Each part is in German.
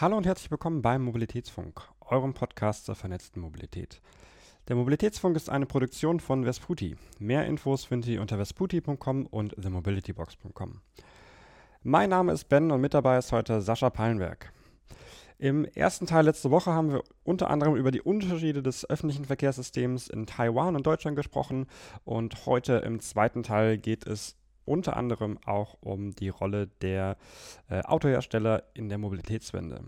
Hallo und herzlich willkommen beim Mobilitätsfunk, eurem Podcast zur vernetzten Mobilität. Der Mobilitätsfunk ist eine Produktion von Vesputi. Mehr Infos findet ihr unter vesputi.com und themobilitybox.com. Mein Name ist Ben und mit dabei ist heute Sascha Pallenberg. Im ersten Teil letzte Woche haben wir unter anderem über die Unterschiede des öffentlichen Verkehrssystems in Taiwan und Deutschland gesprochen und heute im zweiten Teil geht es unter anderem auch um die Rolle der äh, Autohersteller in der Mobilitätswende.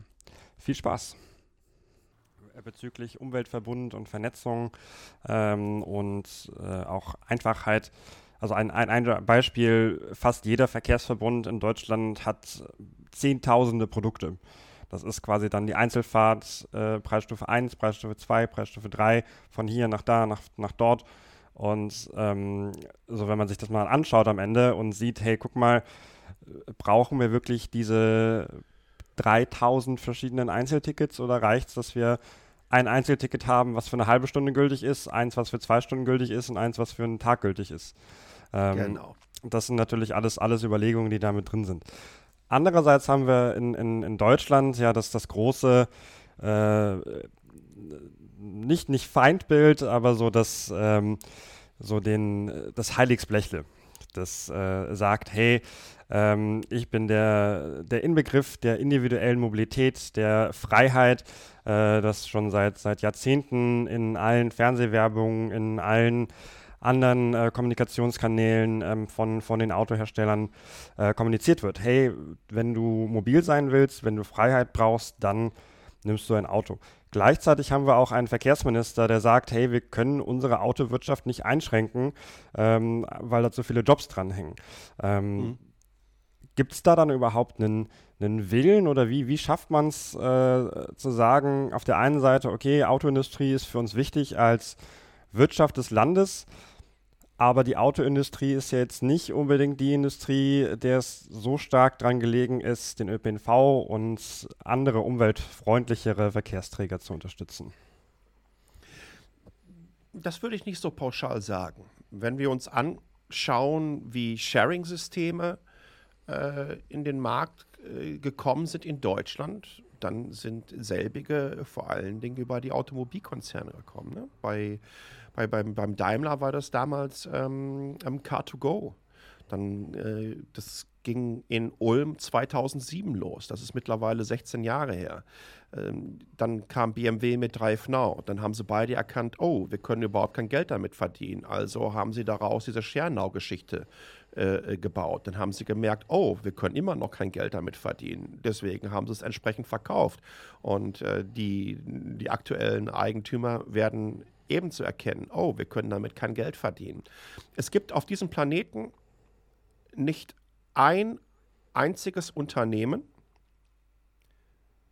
Viel Spaß! Bezüglich Umweltverbund und Vernetzung ähm, und äh, auch Einfachheit. Also ein, ein, ein, Beispiel, fast jeder Verkehrsverbund in Deutschland hat zehntausende Produkte. Das ist quasi dann die Einzelfahrt, äh, Preisstufe 1, Preisstufe 2, Preisstufe 3, von hier nach da, nach, nach dort. Und ähm, so, wenn man sich das mal anschaut am Ende und sieht, hey, guck mal, brauchen wir wirklich diese 3000 verschiedenen Einzeltickets oder reicht es, dass wir ein Einzelticket haben, was für eine halbe Stunde gültig ist, eins, was für zwei Stunden gültig ist und eins, was für einen Tag gültig ist? Ähm, genau. Das sind natürlich alles, alles Überlegungen, die damit drin sind. Andererseits haben wir in, in, in Deutschland ja das, das große äh, nicht, nicht Feindbild, aber so das, ähm, so den, das Heiligsblechle. Das äh, sagt, hey, ähm, ich bin der, der Inbegriff der individuellen Mobilität, der Freiheit, äh, das schon seit, seit Jahrzehnten in allen Fernsehwerbungen, in allen anderen äh, Kommunikationskanälen ähm, von, von den Autoherstellern äh, kommuniziert wird. Hey, wenn du mobil sein willst, wenn du Freiheit brauchst, dann nimmst du ein Auto. Gleichzeitig haben wir auch einen Verkehrsminister, der sagt, hey, wir können unsere Autowirtschaft nicht einschränken, ähm, weil da so viele Jobs dranhängen. Ähm, mhm. Gibt es da dann überhaupt einen, einen Willen oder wie, wie schafft man es äh, zu sagen, auf der einen Seite, okay, Autoindustrie ist für uns wichtig als Wirtschaft des Landes, aber die Autoindustrie ist ja jetzt nicht unbedingt die Industrie, der es so stark dran gelegen ist, den ÖPNV und andere umweltfreundlichere Verkehrsträger zu unterstützen. Das würde ich nicht so pauschal sagen. Wenn wir uns anschauen, wie Sharing-Systeme äh, in den Markt äh, gekommen sind in Deutschland, dann sind selbige vor allen Dingen über die Automobilkonzerne gekommen. Ne? Bei bei, beim, beim Daimler war das damals ähm, Car2Go. Dann, äh, das ging in Ulm 2007 los. Das ist mittlerweile 16 Jahre her. Ähm, dann kam BMW mit Drive Now. Dann haben sie beide erkannt, oh, wir können überhaupt kein Geld damit verdienen. Also haben sie daraus diese ShareNow-Geschichte äh, äh, gebaut. Dann haben sie gemerkt, oh, wir können immer noch kein Geld damit verdienen. Deswegen haben sie es entsprechend verkauft. Und äh, die, die aktuellen Eigentümer werden eben zu erkennen, oh, wir können damit kein Geld verdienen. Es gibt auf diesem Planeten nicht ein einziges Unternehmen,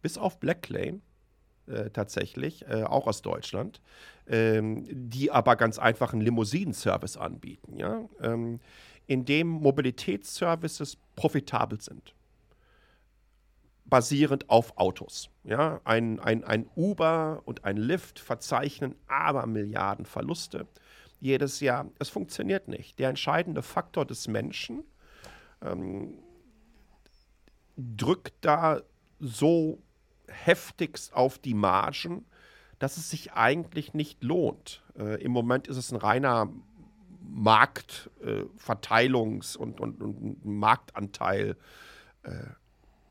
bis auf Blacklane äh, tatsächlich, äh, auch aus Deutschland, ähm, die aber ganz einfach einen Limousinen-Service anbieten, ja? Ähm, in dem Mobilitätsservices profitabel sind basierend auf Autos. Ja, ein, ein, ein Uber und ein Lyft verzeichnen aber Milliarden Verluste jedes Jahr. Es funktioniert nicht. Der entscheidende Faktor des Menschen ähm, drückt da so heftigst auf die Margen, dass es sich eigentlich nicht lohnt. Äh, Im Moment ist es ein reiner Marktverteilungs- äh, und, und, und Marktanteil. Äh,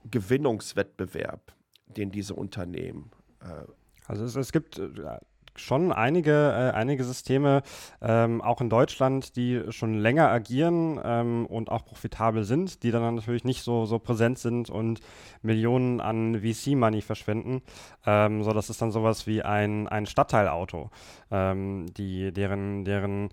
Gewinnungswettbewerb, den diese Unternehmen. Äh, also es, es gibt äh, schon einige, äh, einige Systeme, ähm, auch in Deutschland, die schon länger agieren ähm, und auch profitabel sind, die dann natürlich nicht so, so präsent sind und Millionen an VC-Money verschwenden. Ähm, so, das ist dann sowas wie ein, ein Stadtteilauto, ähm, die, deren, deren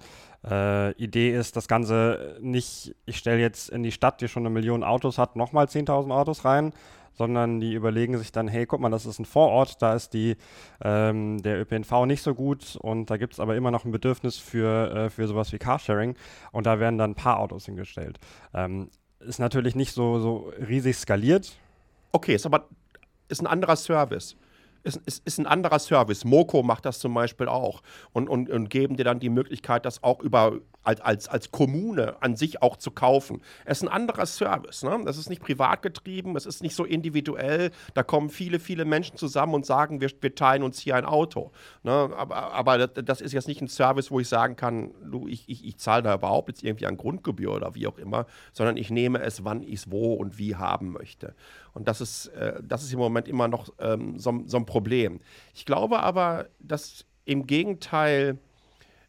äh, Idee ist, das Ganze nicht, ich stelle jetzt in die Stadt, die schon eine Million Autos hat, nochmal 10.000 Autos rein, sondern die überlegen sich dann, hey, guck mal, das ist ein Vorort, da ist die, ähm, der ÖPNV nicht so gut und da gibt es aber immer noch ein Bedürfnis für, äh, für sowas wie Carsharing und da werden dann ein paar Autos hingestellt. Ähm, ist natürlich nicht so, so riesig skaliert. Okay, ist aber ist ein anderer Service ist, ist, ist ein anderer Service. Moco macht das zum Beispiel auch und, und, und geben dir dann die Möglichkeit, das auch über als, als, als Kommune an sich auch zu kaufen. Es ist ein anderer Service. Ne? Das ist nicht privat getrieben, es ist nicht so individuell. Da kommen viele, viele Menschen zusammen und sagen, wir, wir teilen uns hier ein Auto. Ne? Aber, aber das ist jetzt nicht ein Service, wo ich sagen kann, du, ich, ich, ich zahle da überhaupt jetzt irgendwie an Grundgebühr oder wie auch immer, sondern ich nehme es, wann ich es wo und wie haben möchte. Und das ist, äh, das ist im Moment immer noch ähm, so, so ein Problem. Ich glaube aber, dass im Gegenteil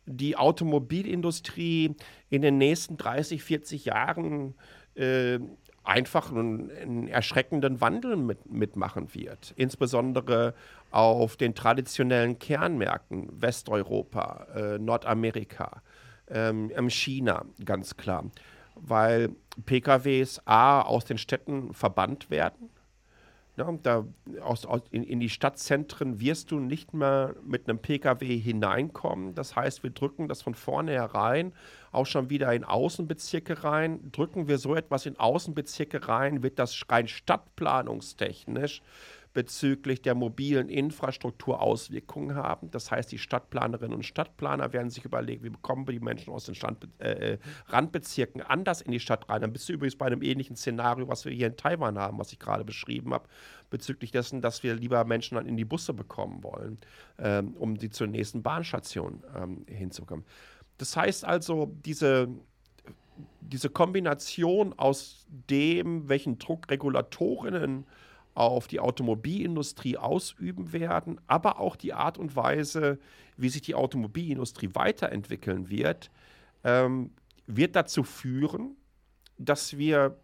die Automobilindustrie in den nächsten 30, 40 Jahren äh, einfach einen, einen, erschreckenden Wandel mit, mitmachen wird. Insbesondere auf den traditionellen Kernmärkten Westeuropa, äh, Nordamerika, ähm, China ganz klar. Weil PKWs A aus den Städten verbannt werden ja, da aus, aus in, in, die Stadtzentren wirst du nicht mehr mit einem Pkw hineinkommen. Das heißt, wir drücken das von vorne herein, auch schon wieder in Außenbezirke rein. Drücken wir so etwas in Außenbezirke rein, wird das rein stadtplanungstechnisch bezüglich der mobilen Infrastruktur Auswirkungen haben. Das heißt, die Stadtplanerinnen und Stadtplaner werden sich überlegen, wie bekommen wir die Menschen aus den Stand, äh, Randbezirken anders in die Stadt rein. Dann bist du übrigens bei einem ähnlichen Szenario, was wir hier in Taiwan haben, was ich gerade beschrieben habe, bezüglich dessen, dass wir lieber Menschen dann in die Busse bekommen wollen, ähm, um die zur nächsten Bahnstation ähm, hinzukommen. Das heißt also, diese diese Kombination aus dem, welchen Druck Regulatorinnen auf die Automobilindustrie ausüben werden, aber auch die Art und Weise, wie sich die Automobilindustrie weiterentwickeln wird, ähm, wird dazu führen, dass wir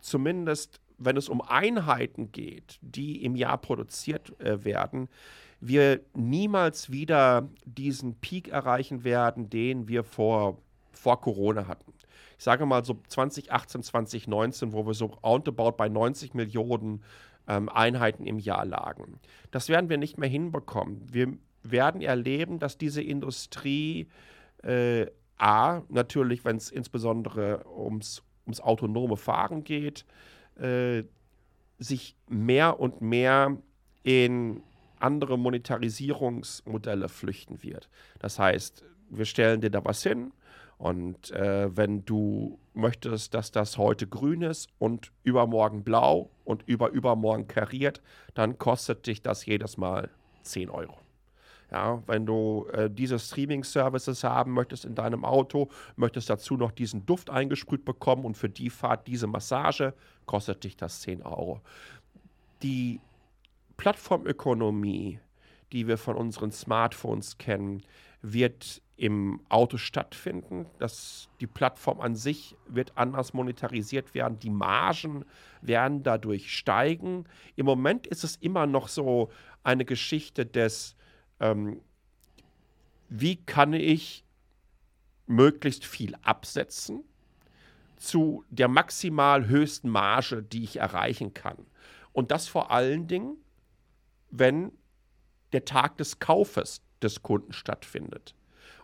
zumindest, wenn es um Einheiten geht, die im Jahr produziert äh, werden, wir niemals wieder diesen Peak erreichen werden, den wir vor, vor Corona hatten. Ich sage mal so 2018, 2019, wo wir so roundabout bei 90 Millionen ähm, Einheiten im Jahr lagen. Das werden wir nicht mehr hinbekommen. Wir werden erleben, dass diese Industrie äh, A, natürlich, wenn es insbesondere ums, ums autonome Fahren geht, äh, sich mehr und mehr in andere Monetarisierungsmodelle flüchten wird. Das heißt, wir stellen dir da was hin, und äh, wenn du möchtest, dass das heute grün ist und übermorgen blau und überübermorgen kariert, dann kostet dich das jedes Mal 10 Euro. Ja, wenn du äh, diese Streaming-Services haben möchtest in deinem Auto, möchtest dazu noch diesen Duft eingesprüht bekommen und für die Fahrt diese Massage, kostet dich das 10 Euro. Die Plattformökonomie, die wir von unseren Smartphones kennen, wird im Auto stattfinden. Das, die Plattform an sich wird anders monetarisiert werden. Die Margen werden dadurch steigen. Im Moment ist es immer noch so eine Geschichte des, ähm, wie kann ich möglichst viel absetzen zu der maximal höchsten Marge, die ich erreichen kann. Und das vor allen Dingen, wenn der Tag des Kaufes des Kunden stattfindet.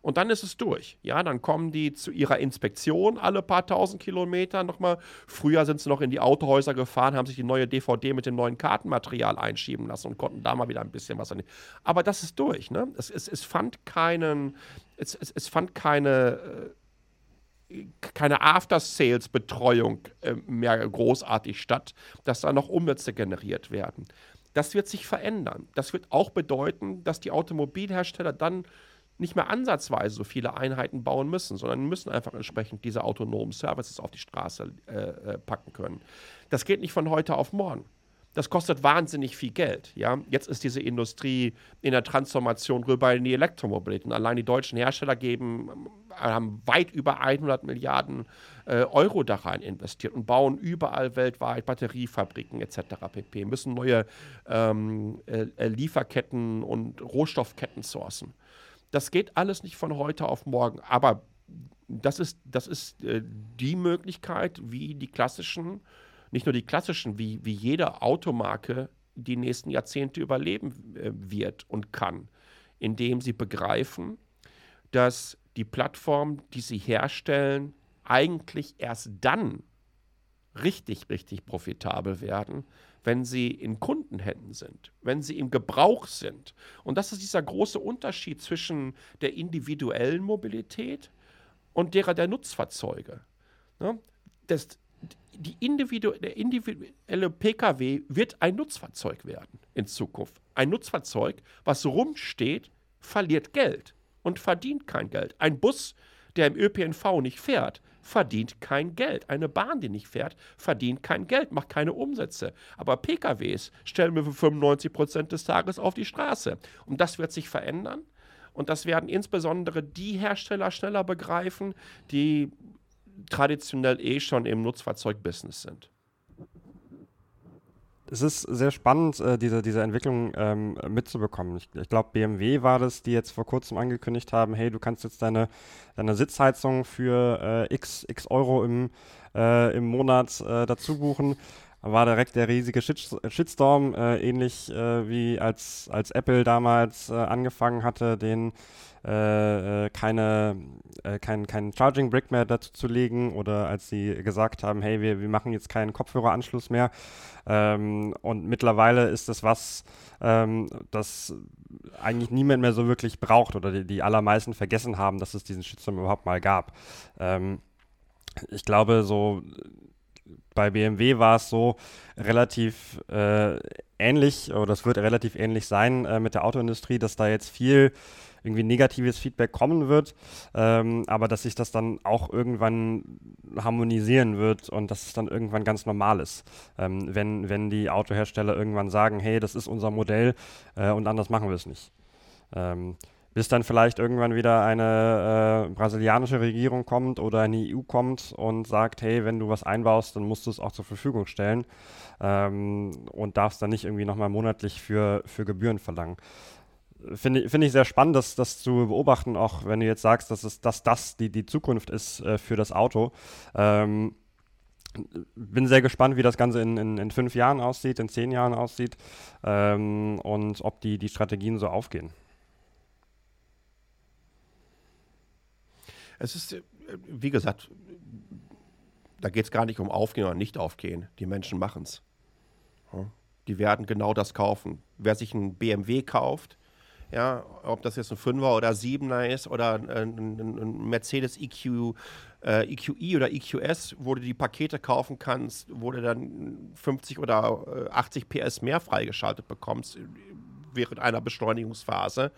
Und dann ist es durch. Ja, dann kommen die zu ihrer Inspektion alle paar tausend Kilometer nochmal. Früher sind sie noch in die Autohäuser gefahren, haben sich die neue DVD mit dem neuen Kartenmaterial einschieben lassen und konnten da mal wieder ein bisschen was an. Aber das ist durch. Ne? Es, es, es fand keinen, es, es, es fand keine äh, keine After-Sales-Betreuung äh, mehr großartig statt, dass da noch Umsätze generiert werden. Das wird sich verändern. Das wird auch bedeuten, dass die Automobilhersteller dann nicht mehr ansatzweise so viele Einheiten bauen müssen, sondern müssen einfach entsprechend diese autonomen Services auf die Straße äh, äh, packen können. Das geht nicht von heute auf morgen. Das kostet wahnsinnig viel Geld. Ja? Jetzt ist diese Industrie in der Transformation rüber in die Elektromobilität. Und allein die deutschen Hersteller geben, haben weit über 100 Milliarden äh, Euro da rein investiert und bauen überall weltweit Batteriefabriken etc. pp. Müssen neue ähm, äh, Lieferketten und Rohstoffketten sourcen. Das geht alles nicht von heute auf morgen, aber das ist, das ist äh, die Möglichkeit, wie die klassischen, nicht nur die klassischen, wie, wie jede Automarke die nächsten Jahrzehnte überleben äh, wird und kann, indem sie begreifen, dass die Plattformen, die sie herstellen, eigentlich erst dann richtig, richtig profitabel werden, wenn sie in Kundenhänden sind, wenn sie im Gebrauch sind. Und das ist dieser große Unterschied zwischen der individuellen Mobilität und derer der Nutzfahrzeuge. Ne? Das, die individu der individuelle Pkw wird ein Nutzfahrzeug werden in Zukunft. Ein Nutzfahrzeug, was rumsteht, verliert Geld und verdient kein Geld. Ein Bus, der im ÖPNV nicht fährt, verdient kein Geld. Eine Bahn, die nicht fährt, verdient kein Geld, macht keine Umsätze. Aber PKWs stellen wir für 95 Prozent des Tages auf die Straße. Und das wird sich verändern. Und das werden insbesondere die Hersteller schneller begreifen, die traditionell eh schon im Nutzfahrzeugbusiness sind. Es ist sehr spannend, äh, diese, diese Entwicklung ähm, mitzubekommen. Ich, ich glaube, BMW war das, die jetzt vor kurzem angekündigt haben, hey, du kannst jetzt deine, deine Sitzheizung für äh, x, x Euro im, äh, im Monat äh, dazu buchen. War direkt der riesige Shit Shitstorm, äh, ähnlich äh, wie als, als Apple damals angefangen hatte, den äh, äh, keine, äh, kein, kein Charging Brick mehr dazu zu legen oder als sie gesagt haben, hey, wir, wir machen jetzt keinen Kopfhöreranschluss mehr. Ähm, und mittlerweile ist das was, ähm, das eigentlich niemand mehr so wirklich braucht oder die, die allermeisten vergessen haben, dass es diesen Shitstorm überhaupt mal gab. Ähm, ich glaube, so bei BMW war es so relativ äh, ähnlich, oder es wird relativ ähnlich sein äh, mit der Autoindustrie, dass da jetzt viel irgendwie negatives Feedback kommen wird, ähm, aber dass sich das dann auch irgendwann harmonisieren wird und dass es dann irgendwann ganz normal ist, ähm, wenn, wenn die Autohersteller irgendwann sagen, hey, das ist unser Modell äh, und anders machen wir es nicht. Ähm, bis dann vielleicht irgendwann wieder eine äh, brasilianische Regierung kommt oder eine EU kommt und sagt, hey, wenn du was einbaust, dann musst du es auch zur Verfügung stellen ähm, und darfst dann nicht irgendwie nochmal monatlich für, für Gebühren verlangen finde find ich sehr spannend, das, das zu beobachten, auch wenn du jetzt sagst, dass, es, dass das die, die Zukunft ist äh, für das Auto. Ähm, bin sehr gespannt, wie das Ganze in, in, in, fünf Jahren aussieht, in zehn Jahren aussieht ähm, und ob die, die Strategien so aufgehen. Es ist, äh, wie gesagt, da geht es gar nicht um Aufgehen oder nicht aufgehen. Die Menschen machen es. Die werden genau das kaufen. Wer sich einen BMW kauft, ja, ob das jetzt ein 5er oder 7er ist oder ein, ein Mercedes EQ, äh, EQE oder EQS, wo du die Pakete kaufen kannst, wo du dann 50 oder 80 äh, PS mehr freigeschaltet bekommst während einer Beschleunigungsphase.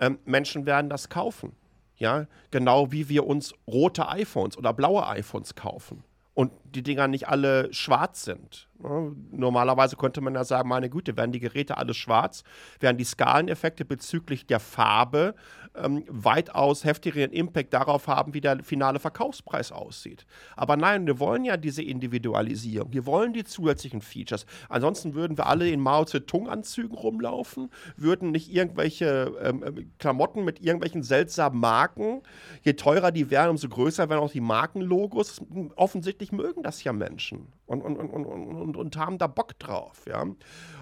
Ähm, Menschen werden das kaufen. Ja, genau wie wir uns rote iPhones oder blaue iPhones kaufen und die Dinger nicht alle schwarz sind. Normalerweise könnte man ja sagen, meine Güte, wären die Geräte alle schwarz, wären die Skaleneffekte bezüglich der Farbe ähm, weitaus heftigeren Impact darauf haben, wie der finale Verkaufspreis aussieht. Aber nein, wir wollen ja diese Individualisierung, wir wollen die zusätzlichen Features. Ansonsten würden wir alle in Mao Zedong-Anzügen rumlaufen, würden nicht irgendwelche ähm, ähm, Klamotten mit irgendwelchen seltsamen Marken, je teurer die wären, umso größer wären auch die Markenlogos. Offensichtlich mögen das ja Menschen und, und, und, und, und, haben da Bock drauf. Ja?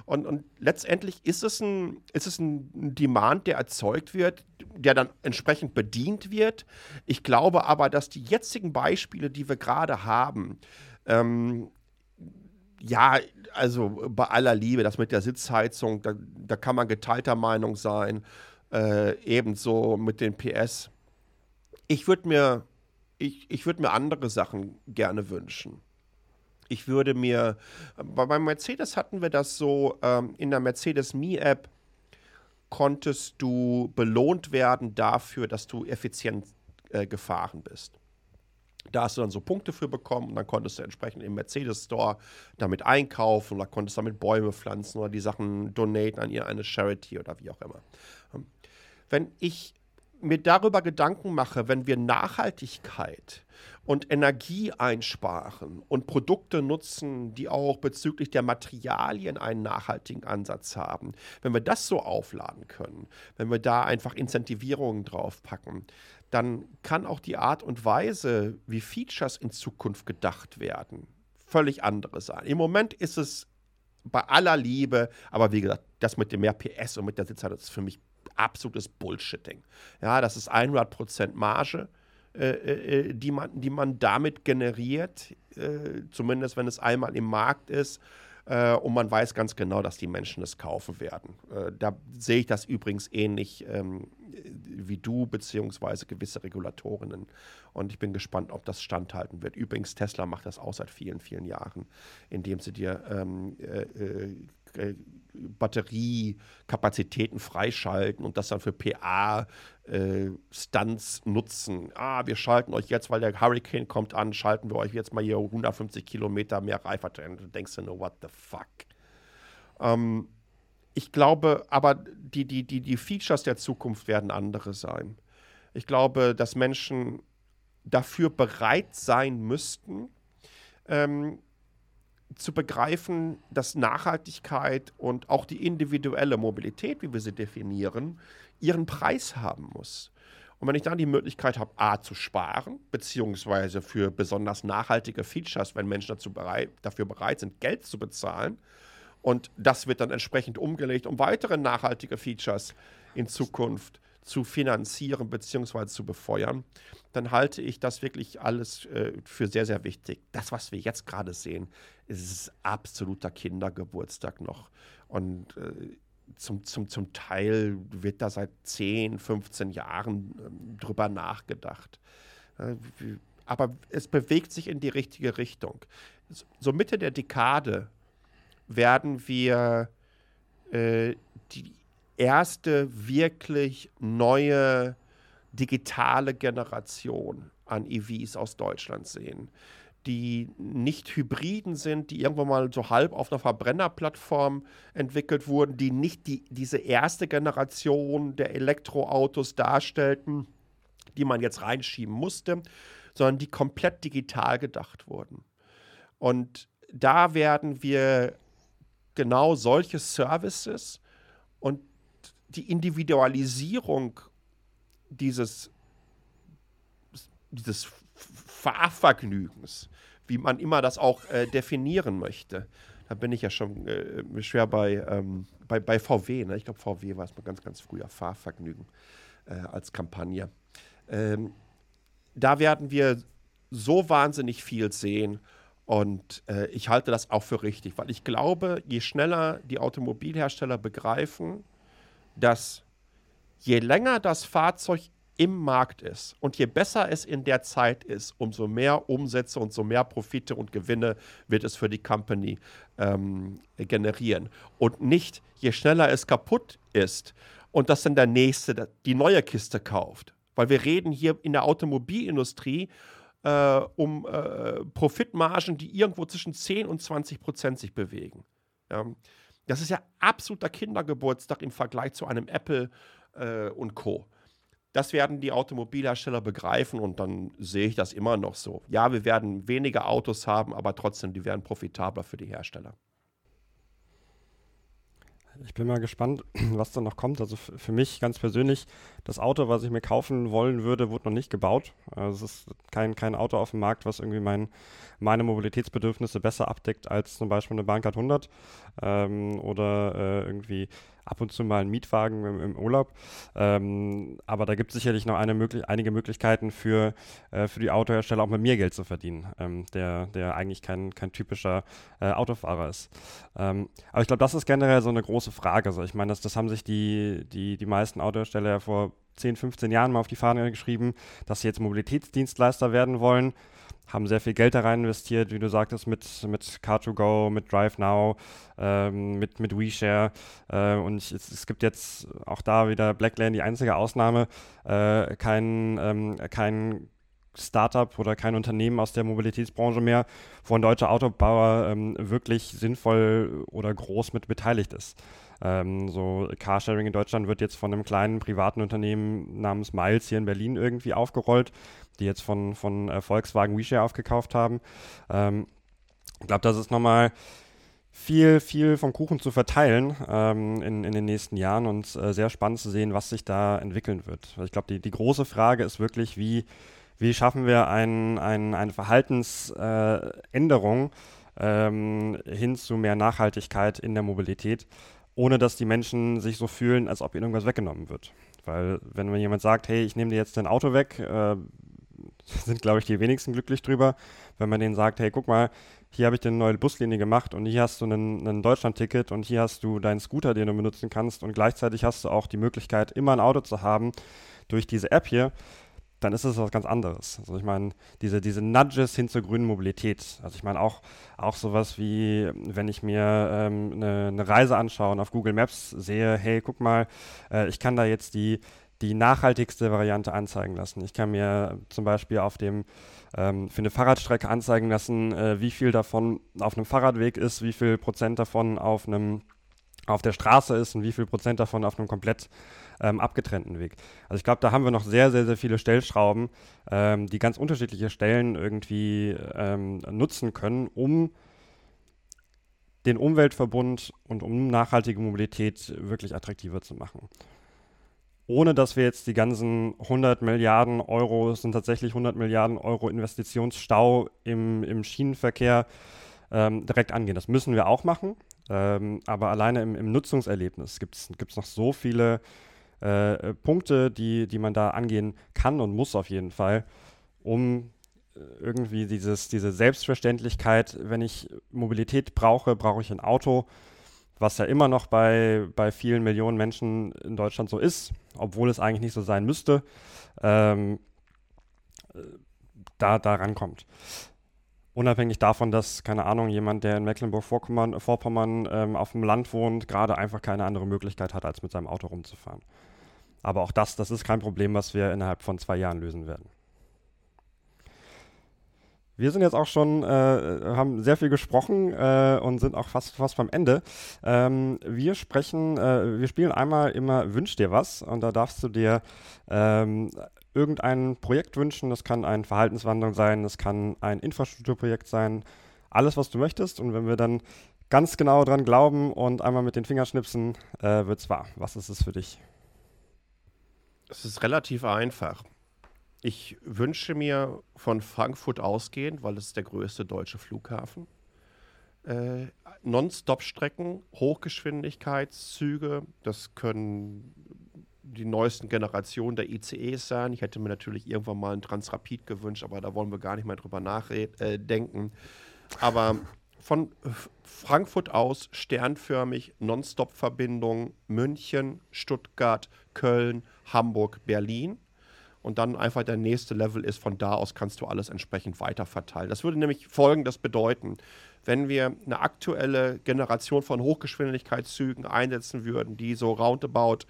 Und, und letztendlich ist es, ein, ist es ein Demand, der erzeugt wird, der dann entsprechend bedient wird. Ich glaube aber, dass die jetzigen Beispiele, die wir gerade haben, ähm, ja, also bei aller Liebe, das mit der Sitzheizung, da, da kann man geteilter Meinung sein. Äh, ebenso mit den PS. Ich würde mir, ich, ich würd mir andere Sachen gerne wünschen. Ich würde mir, bei Mercedes hatten wir das so, ähm, in der Mercedes Me-App konntest du belohnt werden dafür, dass du effizient äh, gefahren bist. Da hast du dann so Punkte für bekommen und dann konntest du entsprechend im Mercedes Store damit einkaufen oder konntest damit Bäume pflanzen oder die Sachen donaten an eine Charity oder wie auch immer. Ähm, wenn ich mir darüber Gedanken mache, wenn wir Nachhaltigkeit und Energie einsparen und Produkte nutzen, die auch bezüglich der Materialien einen nachhaltigen Ansatz haben, wenn wir das so aufladen können, wenn wir da einfach Incentivierungen draufpacken, dann kann auch die Art und Weise, wie Features in Zukunft gedacht werden, völlig andere sein. Im Moment ist es bei aller Liebe, aber wie gesagt, das mit dem mehr PS und mit der Sitzheizung ist für mich absolutes Bullshitting. Ja, das ist 100% Marge, äh, äh, die, man, die man damit generiert, äh, zumindest wenn es einmal im Markt ist. Äh, und man weiß ganz genau, dass die Menschen es kaufen werden. Äh, da sehe ich das übrigens ähnlich ähm, wie du, beziehungsweise gewisse Regulatorinnen. Und ich bin gespannt, ob das standhalten wird. Übrigens, Tesla macht das auch seit vielen, vielen Jahren, indem sie dir ähm, äh, äh, äh Batteriekapazitäten freischalten und das dann für PA-Stunts äh, nutzen. Ah, wir schalten euch jetzt, weil der Hurricane kommt an, schalten wir euch jetzt mal hier 150 Kilometer mehr Reichweite. Du denkst du nur, what the fuck? Ähm, ich glaube, aber die, die, die, die Features der Zukunft werden andere sein. Ich glaube, dass Menschen dafür bereit sein müssten, ähm, zu begreifen, dass Nachhaltigkeit und auch die individuelle Mobilität, wie wir sie definieren, ihren Preis haben muss. Und wenn ich dann die Möglichkeit habe, A zu sparen, beziehungsweise für besonders nachhaltige Features, wenn Menschen dazu bereit, dafür bereit sind, Geld zu bezahlen, und das wird dann entsprechend umgelegt, um weitere nachhaltige Features in Zukunft zu finanzieren bzw. zu befeuern, dann halte ich das wirklich alles äh, für sehr, sehr wichtig. Das, was wir jetzt gerade sehen, ist absoluter Kindergeburtstag noch. Und äh, zum, zum, zum Teil wird da seit 10, 15 Jahren äh, drüber nachgedacht. Äh, aber es bewegt sich in die richtige Richtung. So Mitte der Dekade werden wir äh, die erste wirklich neue digitale Generation an EVs aus Deutschland sehen, die nicht Hybriden sind, die irgendwann mal so halb auf einer Verbrennerplattform entwickelt wurden, die nicht die, diese erste Generation der Elektroautos darstellten, die man jetzt reinschieben musste, sondern die komplett digital gedacht wurden. Und da werden wir genau solche Services und die Individualisierung dieses, dieses Fahrvergnügens, wie man immer das auch äh, definieren möchte. Da bin ich ja schon äh, schwer bei, ähm, bei, bei VW. Ne? Ich glaube, VW war es mal ganz, ganz früher Fahrvergnügen äh, als Kampagne. Ähm, da werden wir so wahnsinnig viel sehen und äh, ich halte das auch für richtig, weil ich glaube, je schneller die Automobilhersteller begreifen, dass je länger das Fahrzeug im Markt ist und je besser es in der Zeit ist, umso mehr Umsätze und so mehr Profite und Gewinne wird es für die Company ähm, generieren. Und nicht, je schneller es kaputt ist und dass dann der Nächste die neue Kiste kauft. Weil wir reden hier in der Automobilindustrie äh, um äh, Profitmargen, die irgendwo zwischen 10 und 20 Prozent sich bewegen. Ja. Das ist ja absoluter Kindergeburtstag im Vergleich zu einem Apple äh, und Co. Das werden die Automobilhersteller begreifen und dann sehe ich das immer noch so. Ja, wir werden weniger Autos haben, aber trotzdem, die werden profitabler für die Hersteller. Ich bin mal gespannt, was da noch kommt. Also für mich ganz persönlich, das Auto, was ich mir kaufen wollen würde, wurde noch nicht gebaut. Also es ist kein, kein Auto auf dem Markt, was irgendwie mein, meine Mobilitätsbedürfnisse besser abdeckt als zum Beispiel eine Bahncard 100 ähm, oder äh, irgendwie ab und zu mal einen Mietwagen im, im Urlaub. Ähm, aber da gibt es sicherlich noch möglich einige Möglichkeiten für, äh, für die Autohersteller auch mit mir Geld zu verdienen, ähm, der, der eigentlich kein, kein typischer äh, Autofahrer ist. Ähm, aber ich glaube, das ist generell so eine große Frage. Also ich meine, das, das haben sich die, die, die meisten Autohersteller ja vor 10, 15 Jahren mal auf die Fahne geschrieben, dass sie jetzt Mobilitätsdienstleister werden wollen haben sehr viel Geld da rein investiert, wie du sagtest, mit, mit Car2Go, mit DriveNow, ähm, mit, mit WeShare. Äh, und ich, es, es, gibt jetzt auch da wieder Blacklane die einzige Ausnahme, äh, kein, ähm, kein Startup oder kein Unternehmen aus der Mobilitätsbranche mehr, wo ein deutscher Autobauer ähm, wirklich sinnvoll oder groß mit beteiligt ist. Ähm, so Carsharing in Deutschland wird jetzt von einem kleinen privaten Unternehmen namens Miles hier in Berlin irgendwie aufgerollt, die jetzt von, von äh, Volkswagen WeShare aufgekauft haben. Ähm, ich glaube, das ist nochmal viel, viel vom Kuchen zu verteilen ähm, in, in den nächsten Jahren und äh, sehr spannend zu sehen, was sich da entwickeln wird. Also ich glaube, die, die große Frage ist wirklich, wie, wie schaffen wir ein, ein, eine Verhaltensänderung äh, ähm, hin zu mehr Nachhaltigkeit in der Mobilität ohne dass die Menschen sich so fühlen, als ob ihnen irgendwas weggenommen wird. Weil wenn mir jemand sagt, hey, ich nehme dir jetzt dein Auto weg, äh, sind, glaube ich, die wenigsten glücklich drüber, wenn man denen sagt, hey, guck mal, hier habe ich dir eine neue Buslinie gemacht und hier hast du ein Deutschland-Ticket und hier hast du deinen Scooter, den du benutzen kannst und gleichzeitig hast du auch die Möglichkeit, immer ein Auto zu haben durch diese App hier dann ist es was ganz anderes. Also ich meine, diese, diese Nudges hin zur grünen Mobilität. Also ich meine auch, auch sowas wie, wenn ich mir ähm, eine, eine, Reise anschaue und auf Google Maps sehe, hey, guck mal, äh, ich kann da jetzt die, die nachhaltigste Variante anzeigen lassen. Ich kann mir zum Beispiel auf dem ähm, für eine Fahrradstrecke anzeigen lassen, äh, wie viel davon auf einem Fahrradweg ist, wie viel Prozent davon auf einem auf der Straße ist und wie viel Prozent davon auf einem komplett ähm, abgetrennten Weg. Also ich glaube, da haben wir noch sehr, sehr, sehr viele Stellschrauben, ähm, die ganz unterschiedliche Stellen irgendwie ähm, nutzen können, um den Umweltverbund und um nachhaltige Mobilität wirklich attraktiver zu machen. Ohne dass wir jetzt die ganzen 100 Milliarden Euro, es sind tatsächlich 100 Milliarden Euro Investitionsstau im, im Schienenverkehr ähm, direkt angehen. Das müssen wir auch machen. Ähm, aber alleine im, im Nutzungserlebnis gibt es noch so viele äh, Punkte, die, die man da angehen kann und muss auf jeden Fall, um äh, irgendwie dieses, diese Selbstverständlichkeit, wenn ich Mobilität brauche, brauche ich ein Auto, was ja immer noch bei, bei vielen Millionen Menschen in Deutschland so ist, obwohl es eigentlich nicht so sein müsste, ähm, äh, da, da rankommt. Unabhängig davon, dass, keine Ahnung, jemand, der in Mecklenburg-Vorpommern ähm, auf dem Land wohnt, gerade einfach keine andere Möglichkeit hat, als mit seinem Auto rumzufahren. Aber auch das, das ist kein Problem, was wir innerhalb von zwei Jahren lösen werden. Wir sind jetzt auch schon, äh, haben sehr viel gesprochen äh, und sind auch fast, fast beim Ende. Ähm, wir sprechen, äh, wir spielen einmal immer Wünsch dir was und da darfst du dir ähm, irgendein Projekt wünschen. Das kann eine Verhaltenswandlung sein, das kann ein Infrastrukturprojekt sein, alles, was du möchtest. Und wenn wir dann ganz genau dran glauben und einmal mit den Fingerschnipsen, äh, wird es wahr. Was ist es für dich? Es ist relativ einfach. Ich wünsche mir von Frankfurt ausgehend, weil es der größte deutsche Flughafen, äh, Non-Stop-Strecken, Hochgeschwindigkeitszüge, das können die neuesten Generationen der ICEs sein. Ich hätte mir natürlich irgendwann mal einen Transrapid gewünscht, aber da wollen wir gar nicht mehr drüber nachdenken. Äh, aber von Frankfurt aus sternförmig Non-Stop-Verbindung München, Stuttgart, Köln, Hamburg, Berlin. Und dann einfach der nächste Level ist, von da aus kannst du alles entsprechend weiter verteilen. Das würde nämlich Folgendes bedeuten. Wenn wir eine aktuelle Generation von Hochgeschwindigkeitszügen einsetzen würden, die so roundabout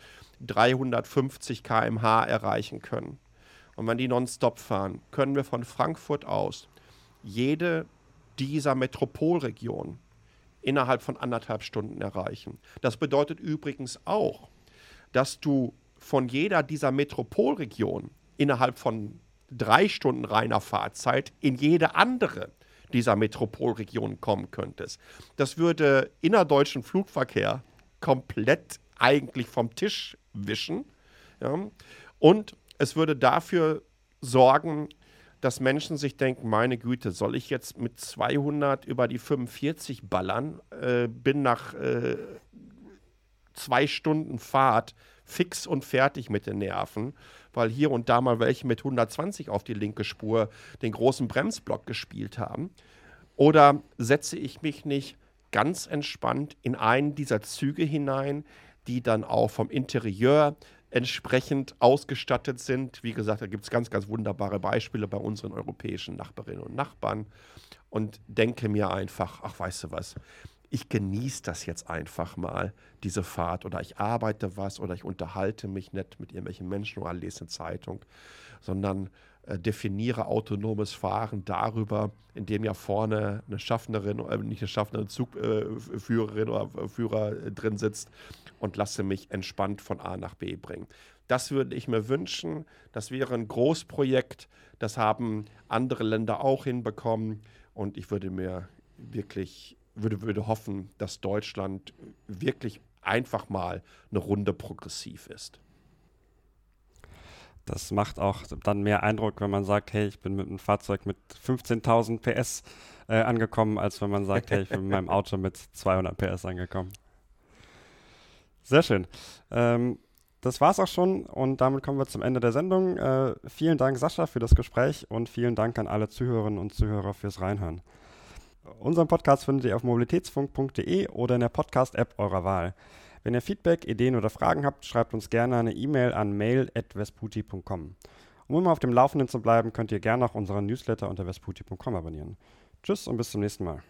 350 km/h erreichen können, und wenn die nonstop fahren, können wir von Frankfurt aus jede dieser Metropolregionen innerhalb von anderthalb Stunden erreichen. Das bedeutet übrigens auch, dass du von jeder dieser Metropolregionen innerhalb von drei Stunden reiner Fahrzeit in jede andere dieser Metropolregionen kommen könntest. Das würde innerdeutschen Flugverkehr komplett eigentlich vom Tisch wischen. Ja? Und es würde dafür sorgen, dass Menschen sich denken, meine Güte, soll ich jetzt mit 200 über die 45 ballern, äh, bin nach äh, zwei Stunden Fahrt fix und fertig mit den Nerven, weil hier und da mal welche mit 120 auf die linke Spur den großen Bremsblock gespielt haben? Oder setze ich mich nicht ganz entspannt in einen dieser Züge hinein, die dann auch vom Interieur entsprechend ausgestattet sind. Wie gesagt, da gibt es ganz, ganz wunderbare Beispiele bei unseren europäischen Nachbarinnen und Nachbarn. Und denke mir einfach, ach, weißt du was, ich genieße das jetzt einfach mal, diese Fahrt, oder ich arbeite was, oder ich unterhalte mich nicht mit irgendwelchen Menschen oder lese eine Zeitung, sondern äh, definiere autonomes Fahren darüber, indem ja vorne eine Schaffnerin, äh, nicht eine Schaffnerin, Zugführerin äh, oder Führer drin sitzt und lasse mich entspannt von A nach B bringen. Das würde ich mir wünschen. Das wäre ein Großprojekt. Das haben andere Länder auch hinbekommen. Und ich würde mir wirklich, würde, würde hoffen, dass Deutschland wirklich einfach mal eine Runde progressiv ist. Das macht auch dann mehr Eindruck, wenn man sagt, hey, ich bin mit einem Fahrzeug mit 15.000 PS äh, angekommen, als wenn man sagt, hey, ich bin mit meinem Auto mit 200 PS angekommen. Sehr schön. Ähm, das war's auch schon und damit kommen wir zum Ende der Sendung. Äh, vielen Dank, Sascha, für das Gespräch und vielen Dank an alle Zuhörerinnen und Zuhörer fürs Reinhören. Unseren Podcast findet ihr auf mobilitätsfunk.de oder in der Podcast-App eurer Wahl. Wenn ihr Feedback, Ideen oder Fragen habt, schreibt uns gerne eine E-Mail an mail.vesputi.com. Um immer auf dem Laufenden zu bleiben, könnt ihr gerne auch unseren Newsletter unter vesputi.com abonnieren. Tschüss und bis zum nächsten Mal.